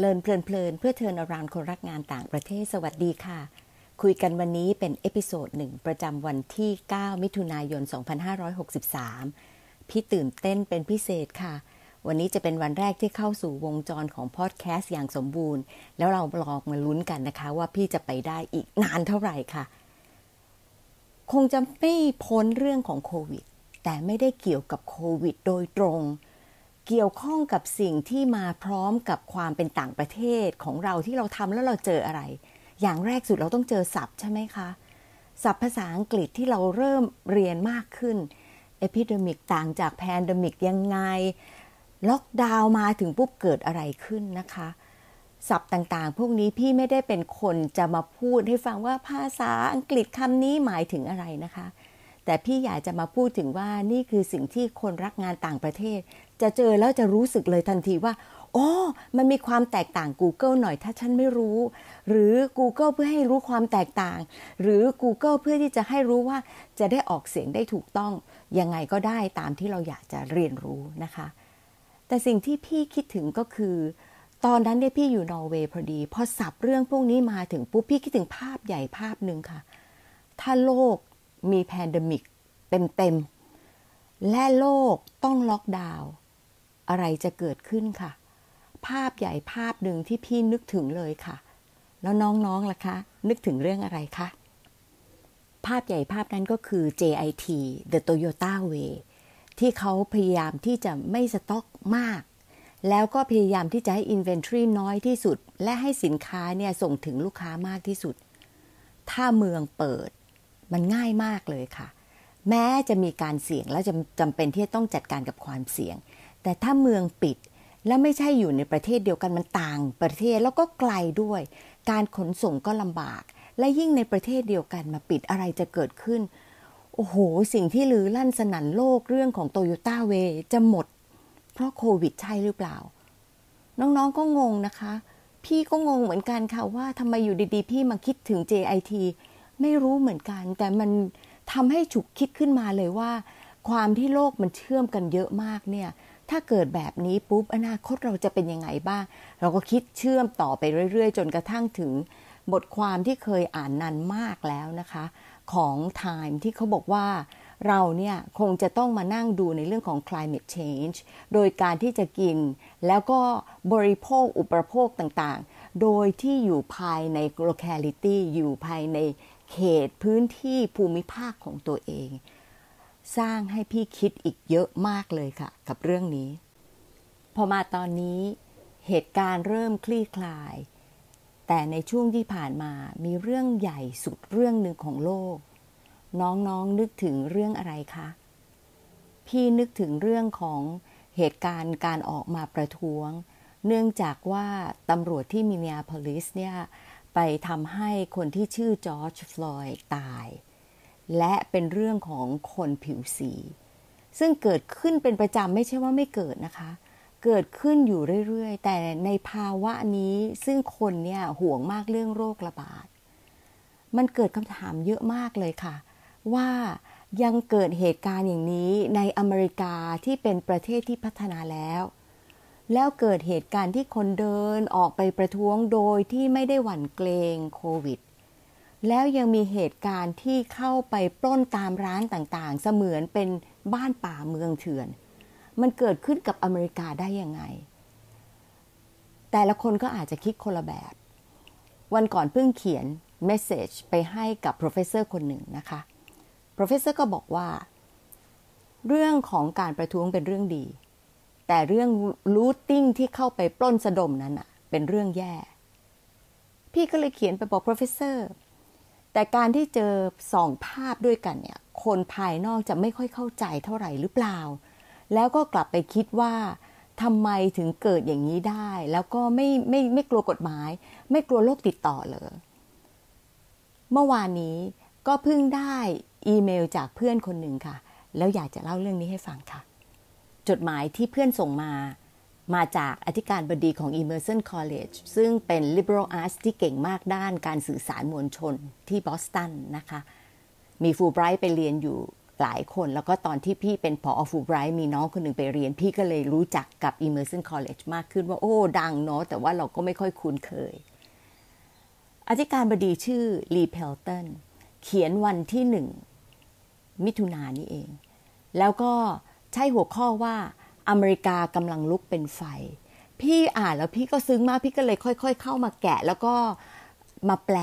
learn เพลินเพลินเพื่อ turn around คนรักงานต่างประเทศสวัสดีค่ะ คุยกันวันนี้เป็น episode หนึ่งประจำวันที่ 9 มิถุนายน 2563 พี่ตื่นเต้นเป็นพิเศษค่ะ วันนี้จะเป็นวันแรกที่เข้าสู่วงจรของพอดแคสต์อย่างสมบูรณ์ แล้วเราลองมาลุ้นกันนะคะ ว่าพี่จะไปได้อีกนานเท่าไหร่ค่ะ คงจะไม่พ้นเรื่องของโควิดแต่ไม่ได้เกี่ยวกับโควิดโดยตรง เกี่ยวข้องกับสิ่งที่มาพร้อมกับความเป็นต่างประเทศของเราที่เราทำแล้วเราเจออะไร อย่างแรกสุดเราต้องเจอศัพท์ใช่ไหมคะศัพท์ภาษาอังกฤษที่เราเริ่มเรียนมากขึ้น epidemic ต่างจาก pandemic ยังไง ล็อกดาวน์มาถึงปุ๊บเกิดอะไรขึ้นนะคะศัพท์ต่างๆ พวกนี้พี่ไม่ได้เป็นคนจะมาพูดให้ฟังว่าภาษาอังกฤษคำนี้หมายถึงอะไรนะคะ แต่พี่อยากจะมาพูดถึงว่านี่คือสิ่งที่คนรักงานต่างประเทศ จะเจอแล้วจะรู้สึกเลยทันทีว่าอ๋อมันมีความแตกต่าง Google หน่อยถ้าฉันไม่รู้ หรือ Google เพื่อให้รู้ความแตกต่าง หรือ Google เพื่อที่จะให้รู้ว่าจะได้ออกเสียงได้ถูกต้อง ยังไงก็ได้ตามที่เราอยากจะเรียนรู้นะคะ แต่สิ่งที่พี่คิดถึงก็คือ ตอนนั้นเนี่ยพี่อยู่นอร์เวย์พอดี พอสับเรื่องพวกนี้มาถึงปุ๊บพี่คิดถึงภาพใหญ่ภาพหนึ่งค่ะ ถ้าโลก มี pandemic เต็มๆ และโลกต้องล็อกดาวน์อะไรจะเกิดขึ้นค่ะ ภาพใหญ่ภาพหนึ่งที่พี่นึกถึงเลยค่ะ แล้วน้องๆล่ะคะ นึกถึงเรื่องอะไรคะ ภาพใหญ่ภาพนั้นก็คือ JIT The Toyota Way ที่เขาพยายามที่จะไม่สต็อกมาก แล้วก็พยายามที่จะให้ inventory น้อยที่สุด และให้สินค้าเนี่ยส่งถึงลูกค้ามากที่สุด ถ้าเมืองเปิด มันง่ายมากเลยค่ะ แม้จะมีการเสี่ยงและจำจำเป็นที่จะต้องจัดการกับความเสี่ยง แต่ถ้าเมืองปิดและไม่ใช่อยู่ในประเทศเดียวกันมันต่างประเทศแล้วก็ไกลด้วย การขนส่งก็ลำบาก และยิ่งในประเทศเดียวกันมาปิดอะไรจะเกิดขึ้น โอ้โห สิ่งที่ลือลั่นสนั่นโลกเรื่องของโตโยต้าเวจะหมด เพราะโควิดใช่หรือเปล่า น้องๆก็งงนะคะ พี่ก็งงเหมือนกันค่ะว่าทำไมอยู่ดีๆ พี่มาคิดถึง JIT ไม่รู้เหมือนกัน แต่มันทำให้ฉุกคิดขึ้นมาเลยว่า ความที่โลกมันเชื่อมกันเยอะมากเนี่ย ถ้าเกิดแบบนี้ปุ๊บอนาคตเราจะเป็นยังไงบ้าง เราก็คิดเชื่อมต่อไปเรื่อย ๆ จนกระทั่งถึงบทความที่เคยอ่านนานมากแล้วนะคะ ของ Time ที่เขาบอกว่าเราเนี่ยคงจะต้องมานั่งดูในเรื่องของ climate change โดยการที่จะกิน แล้วก็บริโภคอุปโภคต่างๆ โดยที่อยู่ภายใน locality อยู่ภายใน เขตพื้นที่ภูมิภาคของตัวเอง สร้างให้พี่คิดอีกเยอะมากเลยค่ะ กับเรื่องนี้ พอมาตอนนี้เหตุการณ์เริ่มคลี่คลาย แต่ในช่วงที่ผ่านมามีเรื่องใหญ่สุดเรื่องหนึ่งของโลก น้องๆนนึกถึงเรื่องอะไรคะ พี่นึกถึงเรื่องของเหตุการณ์การออกมาประท้วง เนื่องจากว่าตำรวจที่มินนีอาโพลิสเนี่ย ไปทำให้คนที่ชื่อจอร์จฟลอยด์ตาย และเป็นเรื่องของคนผิวสี ซึ่งเกิดขึ้นเป็นประจำไม่ใช่ว่าไม่เกิดนะคะ เกิดขึ้นอยู่เรื่อยๆ แต่ในภาวะนี้ซึ่งคนเนี่ยห่วงมากเรื่องโรคระบาด มันเกิดคำถามเยอะมากเลยค่ะ ว่ายังเกิดเหตุการณ์อย่างนี้ในอเมริกาที่เป็นประเทศที่พัฒนาแล้ว แล้วเกิดเหตุการณ์ที่คนเดินออกไปประท้วงโดยที่ไม่ได้หวั่นเกรงโควิด แล้วยังมีเหตุการณ์ที่เข้าไปปล้นตามร้านต่างๆ เสมือนเป็นบ้านป่าเมืองเถื่อน มันเกิดขึ้นกับอเมริกาได้ยังไง แต่ละคนก็อาจจะคิดคนละแบบ วันก่อนเพิ่งเขียน message ไปให้กับ professor คนหนึ่งนะคะ professor ก็บอกว่า เรื่องของการประท้วงเป็นเรื่องดี แต่เรื่อง looting ที่เข้าไปปล้นสะดมนั้นอะเป็นเรื่องแย่ พี่ก็เลยเขียนไปบอก professor แต่การที่เจอสองภาพด้วยกันเนี่ย คนภายนอกจะไม่ค่อยเข้าใจเท่าไหร่หรือเปล่า แล้วก็กลับไปคิดว่าทำไมถึงเกิดอย่างนี้ได้ แล้วก็ไม่ไม่ไม่กลัวกฎหมาย ไม่กลัวโรคติดต่อเลย เมื่อวานนี้ก็เพิ่งได้อีเมลจากเพื่อนคนหนึ่งค่ะ แล้วอยากจะเล่าเรื่องนี้ให้ฟังค่ะ จดหมายที่เพื่อนส่งมา มาจากอธิการบดีของ Emerson College ซึ่งเป็น liberal arts ที่เก่งมากด้านการสื่อสารมวลชนที่บอสตันนะคะ มีฟูไบรท์ไปเรียนอยู่หลายคน แล้วก็ตอนที่พี่เป็นพออฟูไบรท์มีน้องคนหนึ่งไปเรียน พี่ก็เลยรู้จักกับ Emerson College มากขึ้นว่า โอ้ ดังเนาะแต่ว่าเราก็ไม่ค่อยคุ้นเคย อธิการบดีชื่อลีเพลตันเขียนวันที่หนึ่งมิถุนายนนี้เอง แล้วก็ ใช้หัวข้อว่าอเมริกากำลังลุกเป็นไฟ พี่อ่านแล้วพี่ก็ซึ้งมากพี่ก็เลยค่อย ๆ เข้ามาแกะ แล้วก็มาแปล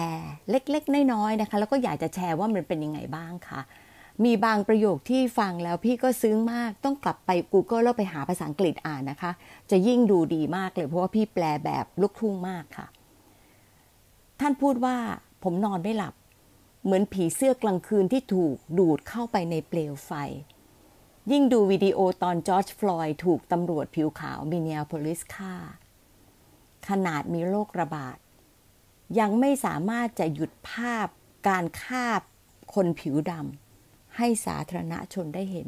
เล็กๆน้อยๆนะคะ แล้วก็อยากจะแชร์ว่ามันเป็นยังไงบ้างค่ะ มีบางประโยคที่ฟังแล้วพี่ก็ซึ้งมากต้องกลับไป Google แล้วไปหาภาษาอังกฤษอ่านนะคะ จะยิ่งดูดีมากเลยเพราะว่าพี่แปลแบบลูกทุ่งมากค่ะ ท่านพูดว่าผมนอนไม่หลับ เหมือนผีเสื้อกลางคืนที่ถูกดูดเข้าไปในเปลวไฟ ยิ่งดูวิดีโอตอนจอร์จฟลอยด์ถูกตำรวจผิวขาวมินนีแอโพลิสฆ่า ขนาดมีโรคระบาด ยังไม่สามารถจะหยุดภาพการฆ่าคนผิวดำให้สาธารณชนได้เห็น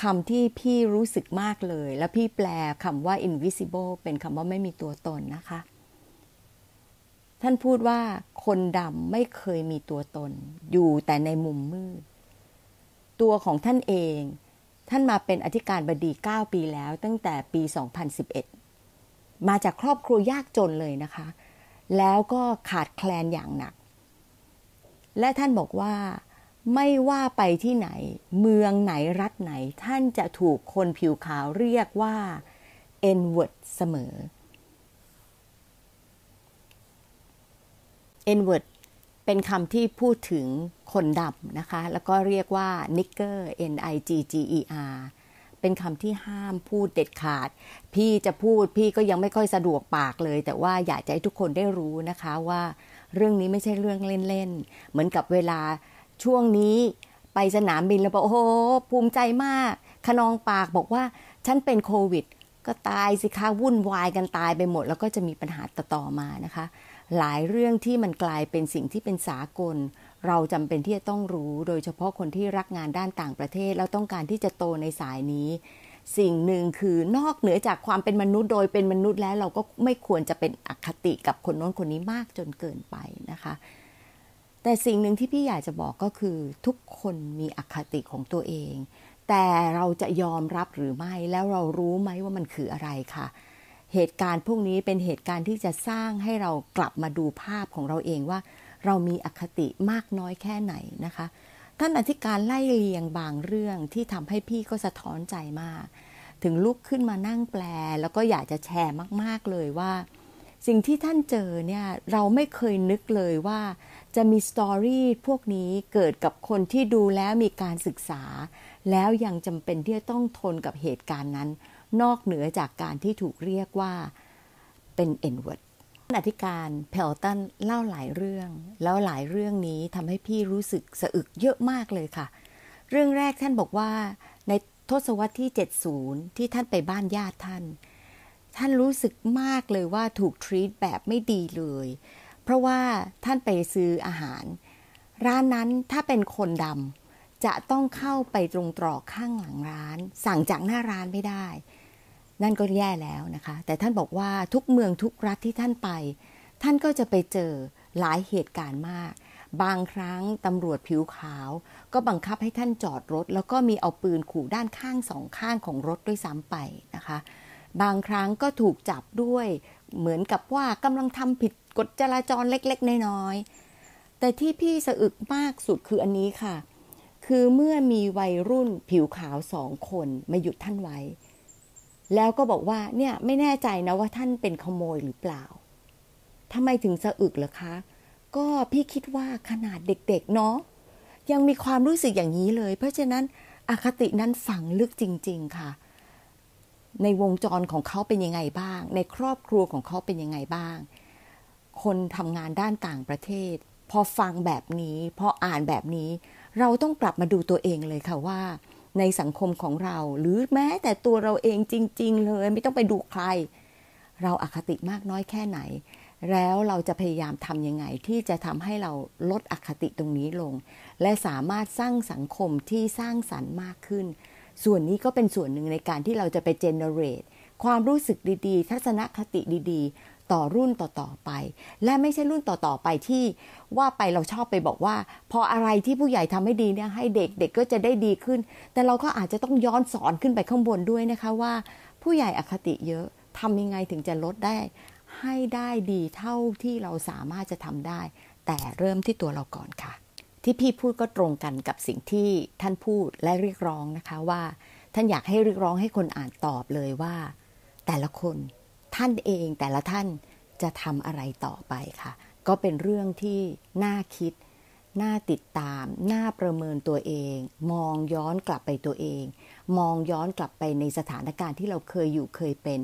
คำที่พี่รู้สึกมากเลย แล้วพี่แปลคำว่า invisible เป็นคำว่าไม่มีตัวตนนะคะ ท่านพูดว่าคนดำไม่เคยมีตัวตน อยู่แต่ในมุมมืด ตัวของท่านเอง ท่านมาเป็นอธิการบดี 9 ปีแล้ว ตั้งแต่ปี 2011 มาจากครอบครัวยากจนเลยนะคะ แล้วก็ขาดแคลนอย่างหนัก และท่านบอกว่าไม่ว่าไปที่ไหน เมืองไหนรัฐไหน ท่านจะถูกคนผิวขาวเรียกว่า n word เสมอ n word เป็นคำที่พูดถึงคนดำนะคะ แล้วก็เรียกว่า nigger n i g g e r เป็นคำที่ห้ามพูดเด็ดขาด พี่จะพูดพี่ก็ยังไม่ค่อยสะดวกปากเลย แต่ว่าอยากจะให้ทุกคนได้รู้นะคะว่าเรื่องนี้ไม่ใช่เรื่องเล่นๆ เหมือนกับเวลาช่วงนี้ไปสนามบินแล้วบอกโอ้โหภูมิใจมากขนองปากบอกว่าฉันเป็นโควิด ก็ตายสิคะวุ่นวายกันตายไปหมด แล้วก็จะมีปัญหาต่อๆมานะคะ หลายเรื่องที่มันกลายเป็นสิ่งที่เป็นสากล เราจำเป็นที่จะต้องรู้ โดยเฉพาะคนที่รักงานด้านต่างประเทศ แล้วต้องการที่จะโตในสายนี้ สิ่งหนึ่งคือนอกเหนือจากความเป็นมนุษย์โดยเป็นมนุษย์แล้วเราก็ไม่ควรจะเป็นอคติกับคนโน้นคนนี้มากจนเกินไปนะคะ แต่สิ่งหนึ่งที่พี่อยากจะบอกก็คือ ทุกคนมีอคติของตัวเอง แต่เราจะยอมรับหรือไม่แล้วเรารู้ไหมว่ามันคืออะไรคะ่ะ เหตุการณ์พวกนี้เป็นเหตุการณ์ที่จะสร้างให้เรากลับมาดูภาพของเราเองว่า เรามีอคติมากน้อยแค่ไหนนะคะ ท่านอธิการไล่เลียงบางเรื่องที่ทำให้พี่ก็สะท้อนใจมาก ถึงลุกขึ้นมานั่งแปล แล้วก็อยากจะแชร์มาก ๆเลยว่า สิ่งที่ท่านเจอเนี่ยเราไม่เคยนึกเลยว่าจะมีสตอรี่พวกนี้เกิดกับคนที่ดูแล้วมีการศึกษา แล้วยังจำเป็นที่จะต้องทนกับเหตุการณ์นั้น นอกเหนือจากการที่ถูกเรียกว่าเป็น N word อธิการเพลตันเล่าหลายเรื่อง แล้วหลายเรื่องนี้ทำให้พี่รู้สึกสะอึกเยอะมากเลยค่ะ เรื่องแรกท่านบอกว่าในทศวรรษที่ 70 ที่ท่านไปบ้านญาติท่าน ท่านรู้สึกมากเลยว่าถูกทรีตแบบไม่ดีเลย เพราะว่าท่านไปซื้ออาหาร ร้านนั้นถ้าเป็นคนดำจะต้องเข้าไปตรงตรอกข้างหลังร้าน สั่งจากหน้าร้านไม่ได้ นั่นก็แย่แล้วนะคะ แต่ท่านบอกว่าทุกเมืองทุกรัฐที่ท่านไป ท่านก็จะไปเจอหลายเหตุการณ์มาก บางครั้งตำรวจผิวขาว ก็บังคับให้ท่านจอดรถ แล้วก็มีเอาปืนขู่ด้านข้างสองข้างของรถด้วยซ้ำไปนะคะ บางครั้งก็ถูกจับด้วย เหมือนกับว่ากำลังทำผิดกฎจราจรเล็กๆน้อยๆแต่ที่พี่สะอึกมากสุดคืออันนี้ค่ะ คือเมื่อมีวัยรุ่นผิวขาวสองคนมาหยุดท่านไว้ แล้วก็บอกว่าเนี่ยไม่แน่ใจนะว่าท่านเป็นขโมยหรือเปล่าทำไมถึงสะอึกเหรอคะ ก็พี่คิดว่าขนาดเด็กๆเนาะยังมีความรู้สึกอย่างนี้เลย เพราะฉะนั้นอคตินั้นฝังลึกจริง ๆค่ะ ในวงจรของเขาเป็นยังไงบ้าง ในครอบครัวของเขาเป็นยังไงบ้าง คนทำงานด้านต่างประเทศ พอฟังแบบนี้ พออ่านแบบนี้ เราต้องกลับมาดูตัวเองเลยค่ะว่า ในสังคมของเรา หรือแม้แต่ตัวเราเองจริง ๆ เลยไม่ต้องไปดูใคร เราอาคติมากน้อยแค่ไหน แล้วเราจะพยายามทำยังไง ที่จะทำให้เราลดอคติตรงนี้ลง และสามารถสร้างสังคมที่สร้างสรรค์มากขึ้น ส่วนนี้ก็เป็นส่วนหนึ่งในการที่เราจะไปเจเนเรตความรู้สึกดีๆ ทัศนคติดีๆ ต่อรุ่นต่อๆไป และไม่ใช่รุ่นต่อๆไปที่ว่าไปเราชอบไปบอกว่า พออะไรที่ผู้ใหญ่ทำให้ดีเนี่ยให้เด็กเด็กก็จะได้ดีขึ้น แต่เราก็อาจจะต้องย้อนสอนขึ้นไปข้างบนด้วยนะคะว่า ผู้ใหญ่อคติเยอะทำยังไงถึงจะลดได้ ให้ได้ดีเท่าที่เราสามารถจะทำได้ แต่เริ่มที่ตัวเราก่อนค่ะ ที่พี่พูดก็ตรงกันกับสิ่งที่ท่านพูดและเรียกร้องนะคะว่า ท่านอยากให้เรียกร้องให้คนอ่านตอบเลยว่า แต่ละคน ท่านเองแต่ละท่านจะทำอะไรต่อไปค่ะ ก็เป็นเรื่องที่น่าคิด น่าติดตาม น่าประเมินตัวเอง มองย้อนกลับไปตัวเอง มองย้อนกลับไปในสถานการณ์ที่เราเคยอยู่เคยเป็น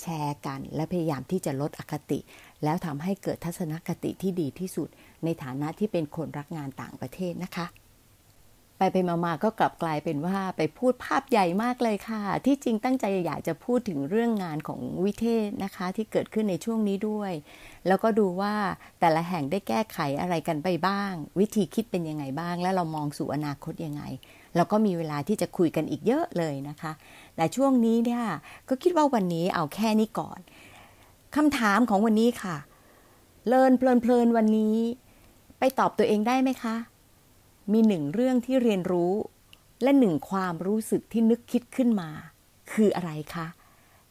แชร์กัน และพยายามที่จะลดอคติ แล้วทำให้เกิดทัศนคติที่ดีที่สุด ในฐานะที่เป็นคนรักงานต่างประเทศนะคะ ไปไปมาๆก็กลับกลายเป็นว่าไปพูดภาพใหญ่มากเลยค่ะ ที่จริงตั้งใจอยากจะพูดถึงเรื่องงานของวิเทศนะคะ ที่เกิดขึ้นในช่วงนี้ด้วย แล้วก็ดูว่าแต่ละแห่งได้แก้ไขอะไรกันไปบ้าง วิธีคิดเป็นยังไงบ้าง และเรามองสู่อนาคตยังไงเราก็มีเวลาที่จะคุยกันอีกเยอะเลยนะคะ แต่ช่วงนี้เนี่ยก็คิดว่าวันนี้เอาแค่นี้ก่อนคำถามของวันนี้ค่ะเลินเพลินๆวันนี้ ไปตอบตัวเองได้ไหมคะ มีหนึ่งเรื่องที่เรียนรู้ และหนึ่งความรู้สึกที่นึกคิดขึ้นมา คืออะไรคะ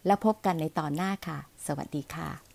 แล้วพบกันในตอนหน้าค่ะ สวัสดีค่ะ